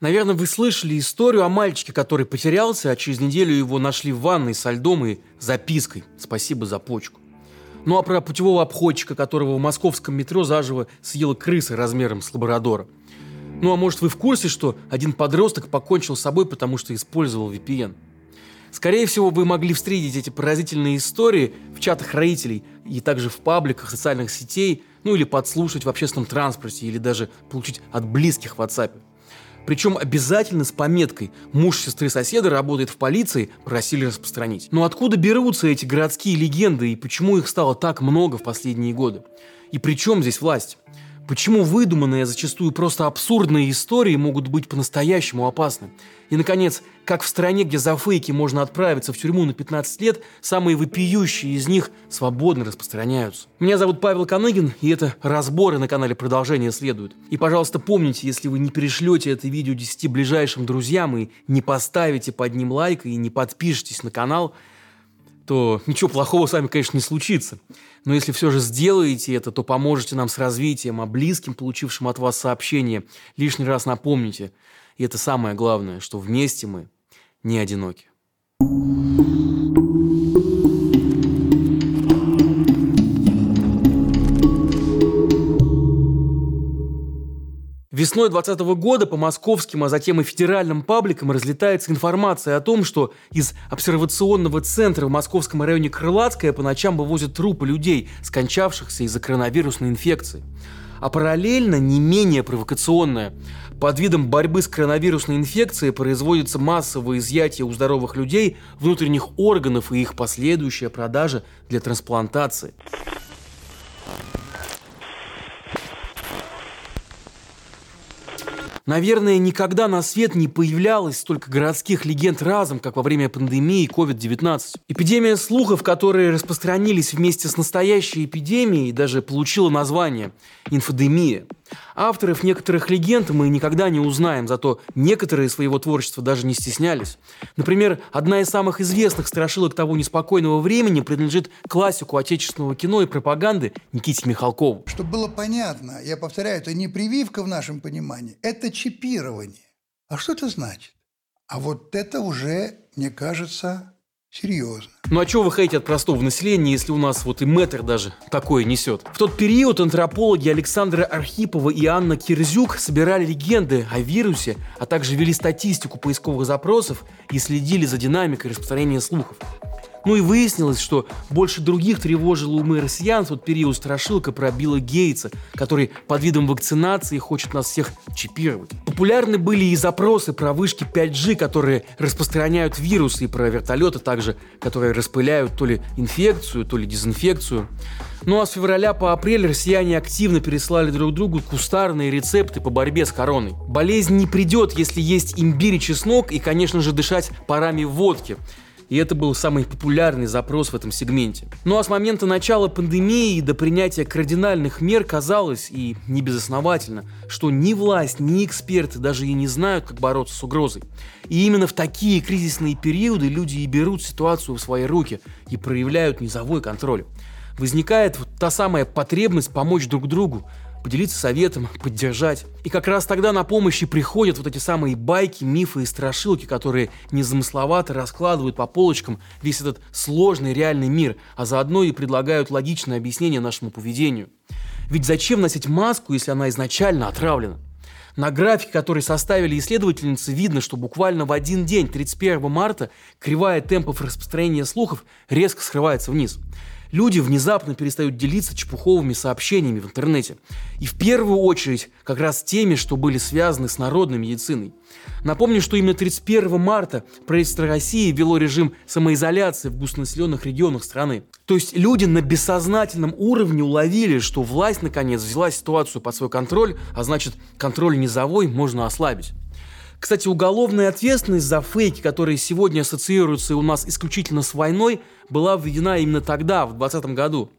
Наверное, вы слышали историю о мальчике, который потерялся, а через неделю его нашли в ванной со льдом и запиской «Спасибо за почку». Ну а про путевого обходчика, которого в московском метро заживо съела крыса размером с лабрадора. Ну а может вы в курсе, что один подросток покончил с собой, потому что использовал VPN? Скорее всего, вы могли встретить эти поразительные истории в чатах родителей и также в пабликах социальных сетей, ну или подслушать в общественном транспорте, или даже получить от близких в WhatsApp. Причем обязательно с пометкой «Муж сестры соседа работает в полиции, просили распространить». Но откуда берутся эти городские легенды и почему их стало так много в последние годы? И при чем здесь власть? Почему выдуманные, зачастую просто абсурдные истории могут быть по-настоящему опасны? И, наконец, как в стране, где за фейки можно отправиться в тюрьму на 15 лет, самые вопиющие из них свободно распространяются. Меня зовут Павел Коныгин, и это разборы на канале «Продолжение следует». И, пожалуйста, помните, если вы не перешлете это видео 10 ближайшим друзьям и не поставите под ним лайк и не подпишитесь на канал – то ничего плохого с вами, конечно, не случится. Но если все же сделаете это, то поможете нам с развитием, а близким, получившим от вас сообщение, лишний раз напомните. И это самое главное, что вместе мы не одиноки. Весной 2020 года по московским, а затем и федеральным пабликам разлетается информация о том, что из обсервационного центра в московском районе Крылатское по ночам вывозят трупы людей, скончавшихся из-за коронавирусной инфекции. А параллельно, не менее провокационное, под видом борьбы с коронавирусной инфекцией производится массовое изъятие у здоровых людей внутренних органов и их последующая продажа для трансплантации. Наверное, никогда на свет не появлялось столько городских легенд разом, как во время пандемии COVID-19. Эпидемия слухов, которые распространились вместе с настоящей эпидемией, даже получила название – инфодемия – Авторов некоторых легенд мы никогда не узнаем, зато некоторые своего творчества даже не стеснялись. Например, одна из самых известных страшилок того неспокойного времени принадлежит классику отечественного кино и пропаганды Никите Михалкову. Чтобы было понятно, я повторяю, это не прививка в нашем понимании, это чипирование. А что это значит? А вот это уже, мне кажется, Серьезно. Ну а чего вы хотите от простого населения, если у нас вот и метр даже такое несет? В тот период антропологи Александра Архипова и Анна Кирзюк собирали легенды о вирусе, а также вели статистику поисковых запросов и следили за динамикой распространения слухов. Ну и выяснилось, что больше других тревожило умы россиян в тот период страшилка про Билла Гейтса, который под видом вакцинации хочет нас всех чипировать. Популярны были и запросы про вышки 5G, которые распространяют вирусы, и про вертолеты также, которые распыляют то ли инфекцию, то ли дезинфекцию. Ну а с февраля по апрель россияне активно переслали друг другу кустарные рецепты по борьбе с короной. Болезнь не придет, если есть имбирь и чеснок и, конечно же, дышать парами водки и это был самый популярный запрос в этом сегменте. Ну а с момента начала пандемии до принятия кардинальных мер казалось, и не безосновательно, что ни власть, ни эксперты даже и не знают, как бороться с угрозой. И именно в такие кризисные периоды люди и берут ситуацию в свои руки и проявляют низовой контроль. Возникает вот та самая потребность помочь друг другу, поделиться советом, поддержать. И как раз тогда на помощь и приходят вот эти самые байки, мифы и страшилки, которые незамысловато раскладывают по полочкам весь этот сложный реальный мир, а заодно и предлагают логичное объяснение нашему поведению. Ведь зачем носить маску, если она изначально отравлена? На графике, который составили исследовательницы, видно, что буквально в один день, 31 марта, кривая темпов распространения слухов резко скрывается вниз люди внезапно перестают делиться чепуховыми сообщениями в интернете. И в первую очередь как раз теми, что были связаны с народной медициной. Напомню, что именно 31 марта правительство России ввело режим самоизоляции в густонаселенных регионах страны. То есть люди на бессознательном уровне уловили, что власть наконец взяла ситуацию под свой контроль, а значит контроль низовой можно ослабить. Кстати, уголовная ответственность за фейки, которые сегодня ассоциируются у нас исключительно с войной, была введена именно тогда, в 2020 году.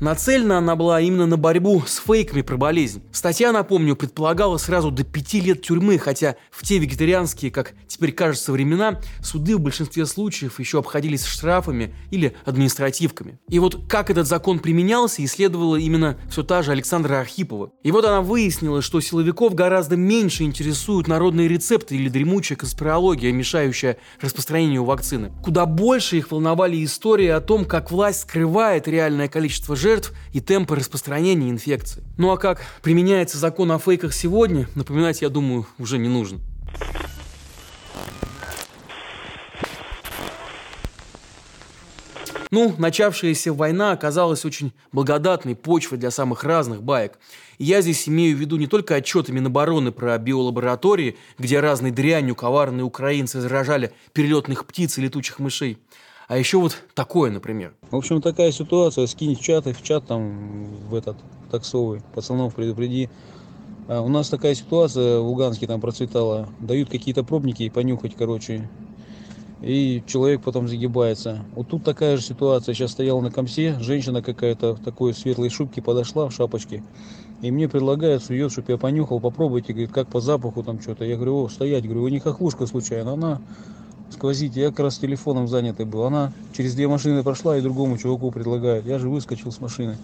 Нацелена она была именно на борьбу с фейками про болезнь. Статья, напомню, предполагала сразу до пяти лет тюрьмы, хотя в те вегетарианские, как теперь кажется, времена, суды в большинстве случаев еще обходились штрафами или административками. И вот как этот закон применялся, исследовала именно все та же Александра Архипова. И вот она выяснила, что силовиков гораздо меньше интересуют народные рецепты или дремучая конспирология, мешающая распространению вакцины. Куда больше их волновали истории о том, как власть скрывает реальное количество жертв и темпы распространения инфекции. Ну а как применяется закон о фейках сегодня, напоминать, я думаю, уже не нужно. Ну, начавшаяся война оказалась очень благодатной почвой для самых разных баек. И я здесь имею в виду не только отчеты Минобороны про биолаборатории, где разной дрянью коварные украинцы заражали перелетных птиц и летучих мышей, а еще вот такое, например. В общем, такая ситуация. Скинь в чат, и в чат там, в этот, таксовый, пацанов предупреди. А у нас такая ситуация в Луганске там процветала. Дают какие-то пробники понюхать, короче, и человек потом загибается. Вот тут такая же ситуация. Сейчас стоял на комсе, женщина какая-то в такой светлой шубке подошла, в шапочке. И мне предлагает, сует, чтобы я понюхал, попробуйте, говорит, как по запаху там что-то. Я говорю, о, стоять, говорю, вы не хохлушка случайно. Она, сквозите, я как раз телефоном занятый был. Она через две машины прошла и другому чуваку предлагает. Я же выскочил с машины.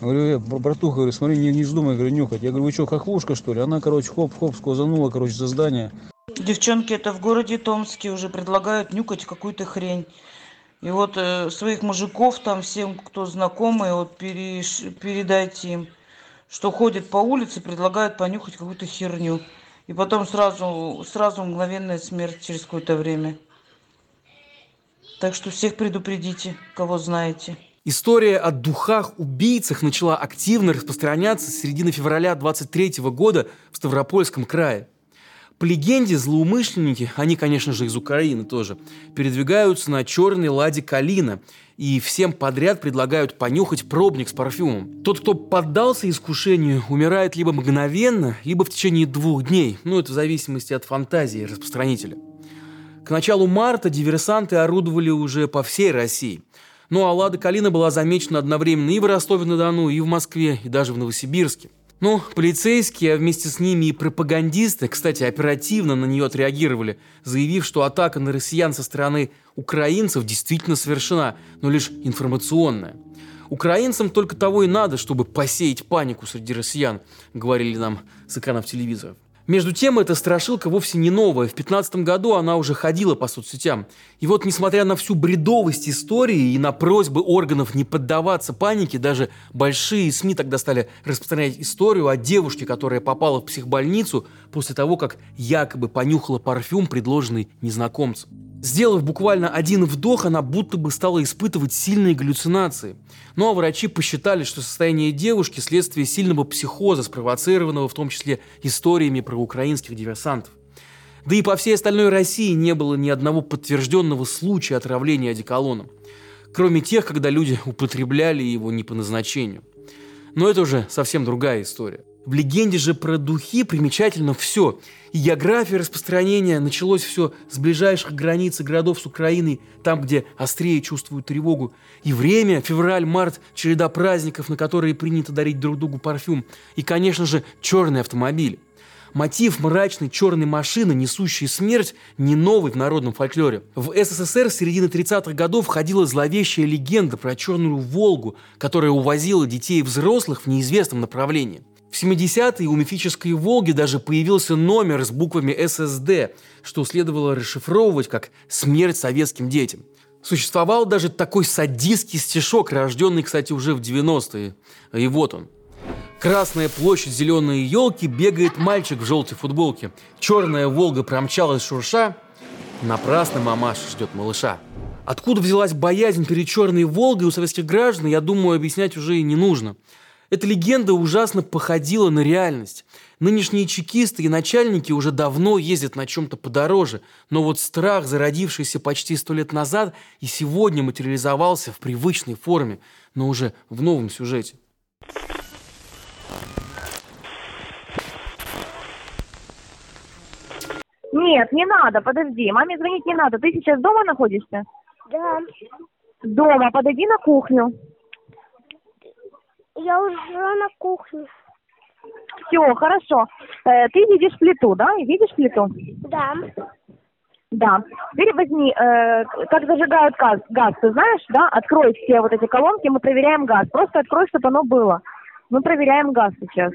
Говорю, э, братуха, говорю, смотри, не, не вздумай, говорю, нюхать. Я говорю, вы что, хохлушка, что ли? Она, короче, хоп-хоп, сквозанула, короче, за здание. Девчонки, это в городе Томске уже предлагают нюкать какую-то хрень. И вот э, своих мужиков там всем, кто знакомый, вот переш... передайте им, что ходят по улице, предлагают понюхать какую-то херню. И потом сразу, сразу мгновенная смерть через какое-то время. Так что всех предупредите, кого знаете. История о духах-убийцах начала активно распространяться с середины февраля 23 года в Ставропольском крае. По легенде, злоумышленники, они, конечно же, из Украины тоже, передвигаются на черной ладе калина и всем подряд предлагают понюхать пробник с парфюмом. Тот, кто поддался искушению, умирает либо мгновенно, либо в течение двух дней. Ну, это в зависимости от фантазии распространителя. К началу марта диверсанты орудовали уже по всей России. Ну а Лада Калина была замечена одновременно и в Ростове-на-Дону, и в Москве, и даже в Новосибирске. Ну, полицейские, а вместе с ними и пропагандисты, кстати, оперативно на нее отреагировали, заявив, что атака на россиян со стороны украинцев действительно совершена, но лишь информационная. Украинцам только того и надо, чтобы посеять панику среди россиян, говорили нам с экранов телевизоров. Между тем, эта страшилка вовсе не новая. В 2015 году она уже ходила по соцсетям. И вот, несмотря на всю бредовость истории и на просьбы органов не поддаваться панике, даже большие СМИ тогда стали распространять историю о девушке, которая попала в психбольницу после того, как якобы понюхала парфюм, предложенный незнакомцем. Сделав буквально один вдох, она будто бы стала испытывать сильные галлюцинации. Ну а врачи посчитали, что состояние девушки – следствие сильного психоза, спровоцированного в том числе историями про украинских диверсантов. Да и по всей остальной России не было ни одного подтвержденного случая отравления одеколоном. Кроме тех, когда люди употребляли его не по назначению. Но это уже совсем другая история. В легенде же про духи примечательно все. И география распространения началось все с ближайших границ и городов с Украиной, там, где острее чувствуют тревогу. И время, февраль, март, череда праздников, на которые принято дарить друг другу парфюм. И, конечно же, черный автомобиль. Мотив мрачной черной машины, несущей смерть, не новый в народном фольклоре. В СССР с середины 30-х годов ходила зловещая легенда про черную «Волгу», которая увозила детей и взрослых в неизвестном направлении. В 70-е у мифической «Волги» даже появился номер с буквами ССД, что следовало расшифровывать как «Смерть советским детям». Существовал даже такой садистский стишок, рожденный, кстати, уже в 90-е. И вот он. Красная площадь, зеленые елки, бегает мальчик в желтой футболке. Черная «Волга» промчалась шурша. Напрасно мамаш ждет малыша. Откуда взялась боязнь перед черной «Волгой» у советских граждан, я думаю, объяснять уже и не нужно – эта легенда ужасно походила на реальность. Нынешние чекисты и начальники уже давно ездят на чем-то подороже, но вот страх, зародившийся почти сто лет назад, и сегодня материализовался в привычной форме, но уже в новом сюжете. Нет, не надо, подожди. Маме звонить не надо. Ты сейчас дома находишься? Да. Дома. Подойди на кухню. Я уже на кухне. Все, хорошо. Э, ты видишь плиту, да? Видишь плиту? Да. Да. Теперь возьми, э, как зажигают газ, газ, ты знаешь, да? Открой все вот эти колонки, мы проверяем газ. Просто открой, чтобы оно было. Мы проверяем газ сейчас.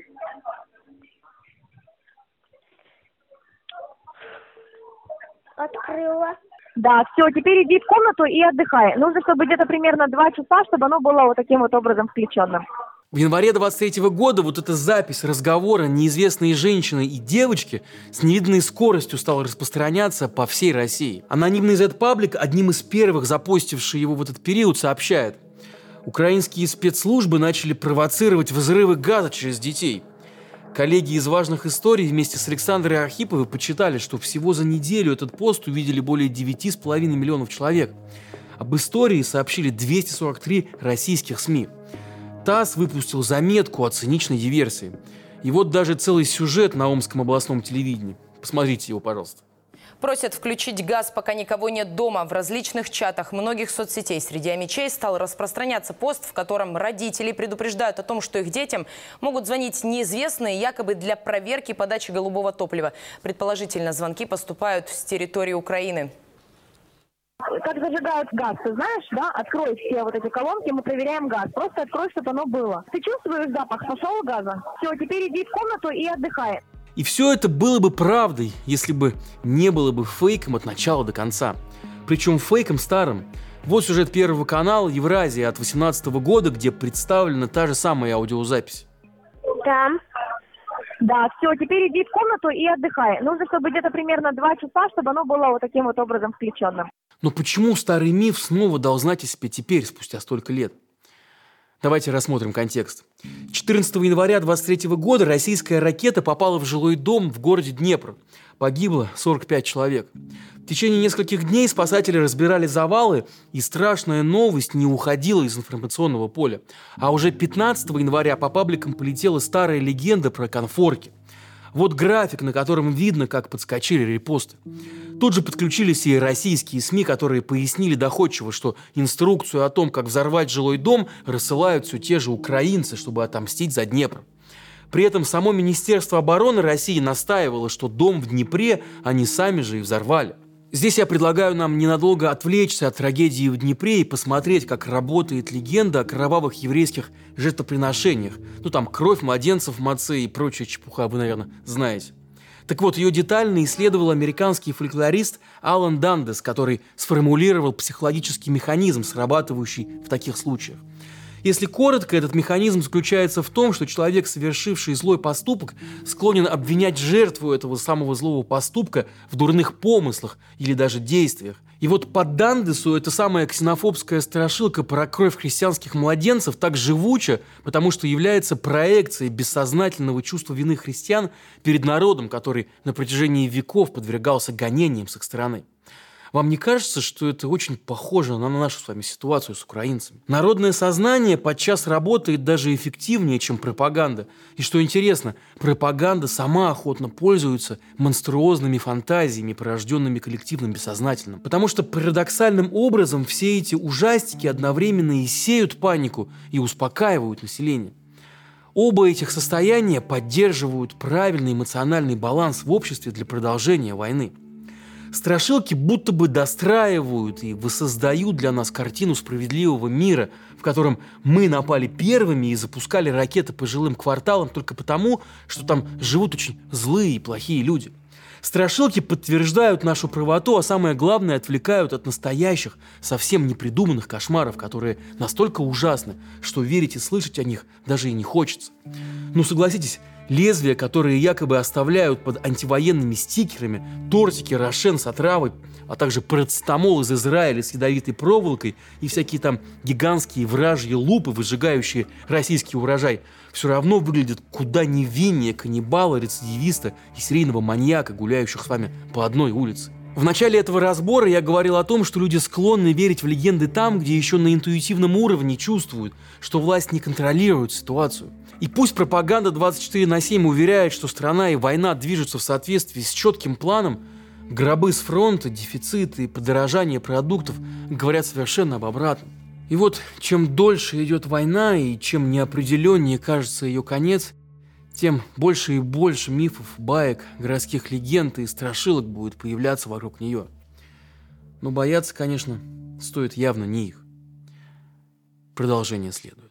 Открыла. Да, все, теперь иди в комнату и отдыхай. Нужно, чтобы где-то примерно два часа, чтобы оно было вот таким вот образом включенным. В январе 23 года вот эта запись разговора неизвестной женщины и девочки с невиданной скоростью стала распространяться по всей России. Анонимный Z-паблик, одним из первых запостивший его в этот период, сообщает. Украинские спецслужбы начали провоцировать взрывы газа через детей. Коллеги из важных историй вместе с Александрой Архиповой почитали, что всего за неделю этот пост увидели более 9,5 миллионов человек. Об истории сообщили 243 российских СМИ – ТАСС выпустил заметку о циничной диверсии. И вот даже целый сюжет на Омском областном телевидении. Посмотрите его, пожалуйста. Просят включить газ, пока никого нет дома. В различных чатах многих соцсетей среди амичей стал распространяться пост, в котором родители предупреждают о том, что их детям могут звонить неизвестные якобы для проверки подачи голубого топлива. Предположительно, звонки поступают с территории Украины как зажигают газ, ты знаешь, да? Открой все вот эти колонки, мы проверяем газ. Просто открой, чтобы оно было. Ты чувствуешь запах? Пошел газа? Все, теперь иди в комнату и отдыхай. И все это было бы правдой, если бы не было бы фейком от начала до конца. Причем фейком старым. Вот сюжет Первого канала Евразия от 18 года, где представлена та же самая аудиозапись. Да. Да, все, теперь иди в комнату и отдыхай. Нужно, чтобы где-то примерно два часа, чтобы оно было вот таким вот образом включенным. Но почему старый миф снова дал знать о себе теперь, спустя столько лет? Давайте рассмотрим контекст. 14 января 23 года российская ракета попала в жилой дом в городе Днепр. Погибло 45 человек. В течение нескольких дней спасатели разбирали завалы, и страшная новость не уходила из информационного поля. А уже 15 января по пабликам полетела старая легенда про конфорки – вот график, на котором видно, как подскочили репосты. Тут же подключились и российские СМИ, которые пояснили доходчиво, что инструкцию о том, как взорвать жилой дом, рассылают все те же украинцы, чтобы отомстить за Днепр. При этом само Министерство обороны России настаивало, что дом в Днепре они сами же и взорвали. Здесь я предлагаю нам ненадолго отвлечься от трагедии в Днепре и посмотреть, как работает легенда о кровавых еврейских жертвоприношениях. Ну там кровь младенцев, мацы и прочая чепуха, вы, наверное, знаете. Так вот, ее детально исследовал американский фольклорист Алан Дандес, который сформулировал психологический механизм, срабатывающий в таких случаях. Если коротко, этот механизм заключается в том, что человек, совершивший злой поступок, склонен обвинять жертву этого самого злого поступка в дурных помыслах или даже действиях. И вот по Дандесу эта самая ксенофобская страшилка про кровь христианских младенцев так живуча, потому что является проекцией бессознательного чувства вины христиан перед народом, который на протяжении веков подвергался гонениям с их стороны. Вам не кажется, что это очень похоже на нашу с вами ситуацию с украинцами? Народное сознание подчас работает даже эффективнее, чем пропаганда. И что интересно, пропаганда сама охотно пользуется монструозными фантазиями, порожденными коллективным бессознательным. Потому что парадоксальным образом все эти ужастики одновременно и сеют панику, и успокаивают население. Оба этих состояния поддерживают правильный эмоциональный баланс в обществе для продолжения войны – Страшилки будто бы достраивают и воссоздают для нас картину справедливого мира, в котором мы напали первыми и запускали ракеты по жилым кварталам только потому, что там живут очень злые и плохие люди. Страшилки подтверждают нашу правоту, а самое главное отвлекают от настоящих, совсем непридуманных кошмаров, которые настолько ужасны, что верить и слышать о них даже и не хочется. Ну согласитесь, Лезвия, которые якобы оставляют под антивоенными стикерами, тортики, рошен с отравой, а также парацетамол из Израиля с ядовитой проволокой и всякие там гигантские вражьи лупы, выжигающие российский урожай, все равно выглядят куда невиннее каннибала, рецидивиста и серийного маньяка, гуляющих с вами по одной улице. В начале этого разбора я говорил о том, что люди склонны верить в легенды там, где еще на интуитивном уровне чувствуют, что власть не контролирует ситуацию. И пусть пропаганда 24 на 7 уверяет, что страна и война движутся в соответствии с четким планом, гробы с фронта, дефициты и подорожание продуктов говорят совершенно об обратном. И вот чем дольше идет война и чем неопределеннее кажется ее конец, тем больше и больше мифов, баек, городских легенд и страшилок будет появляться вокруг нее. Но бояться, конечно, стоит явно не их. Продолжение следует.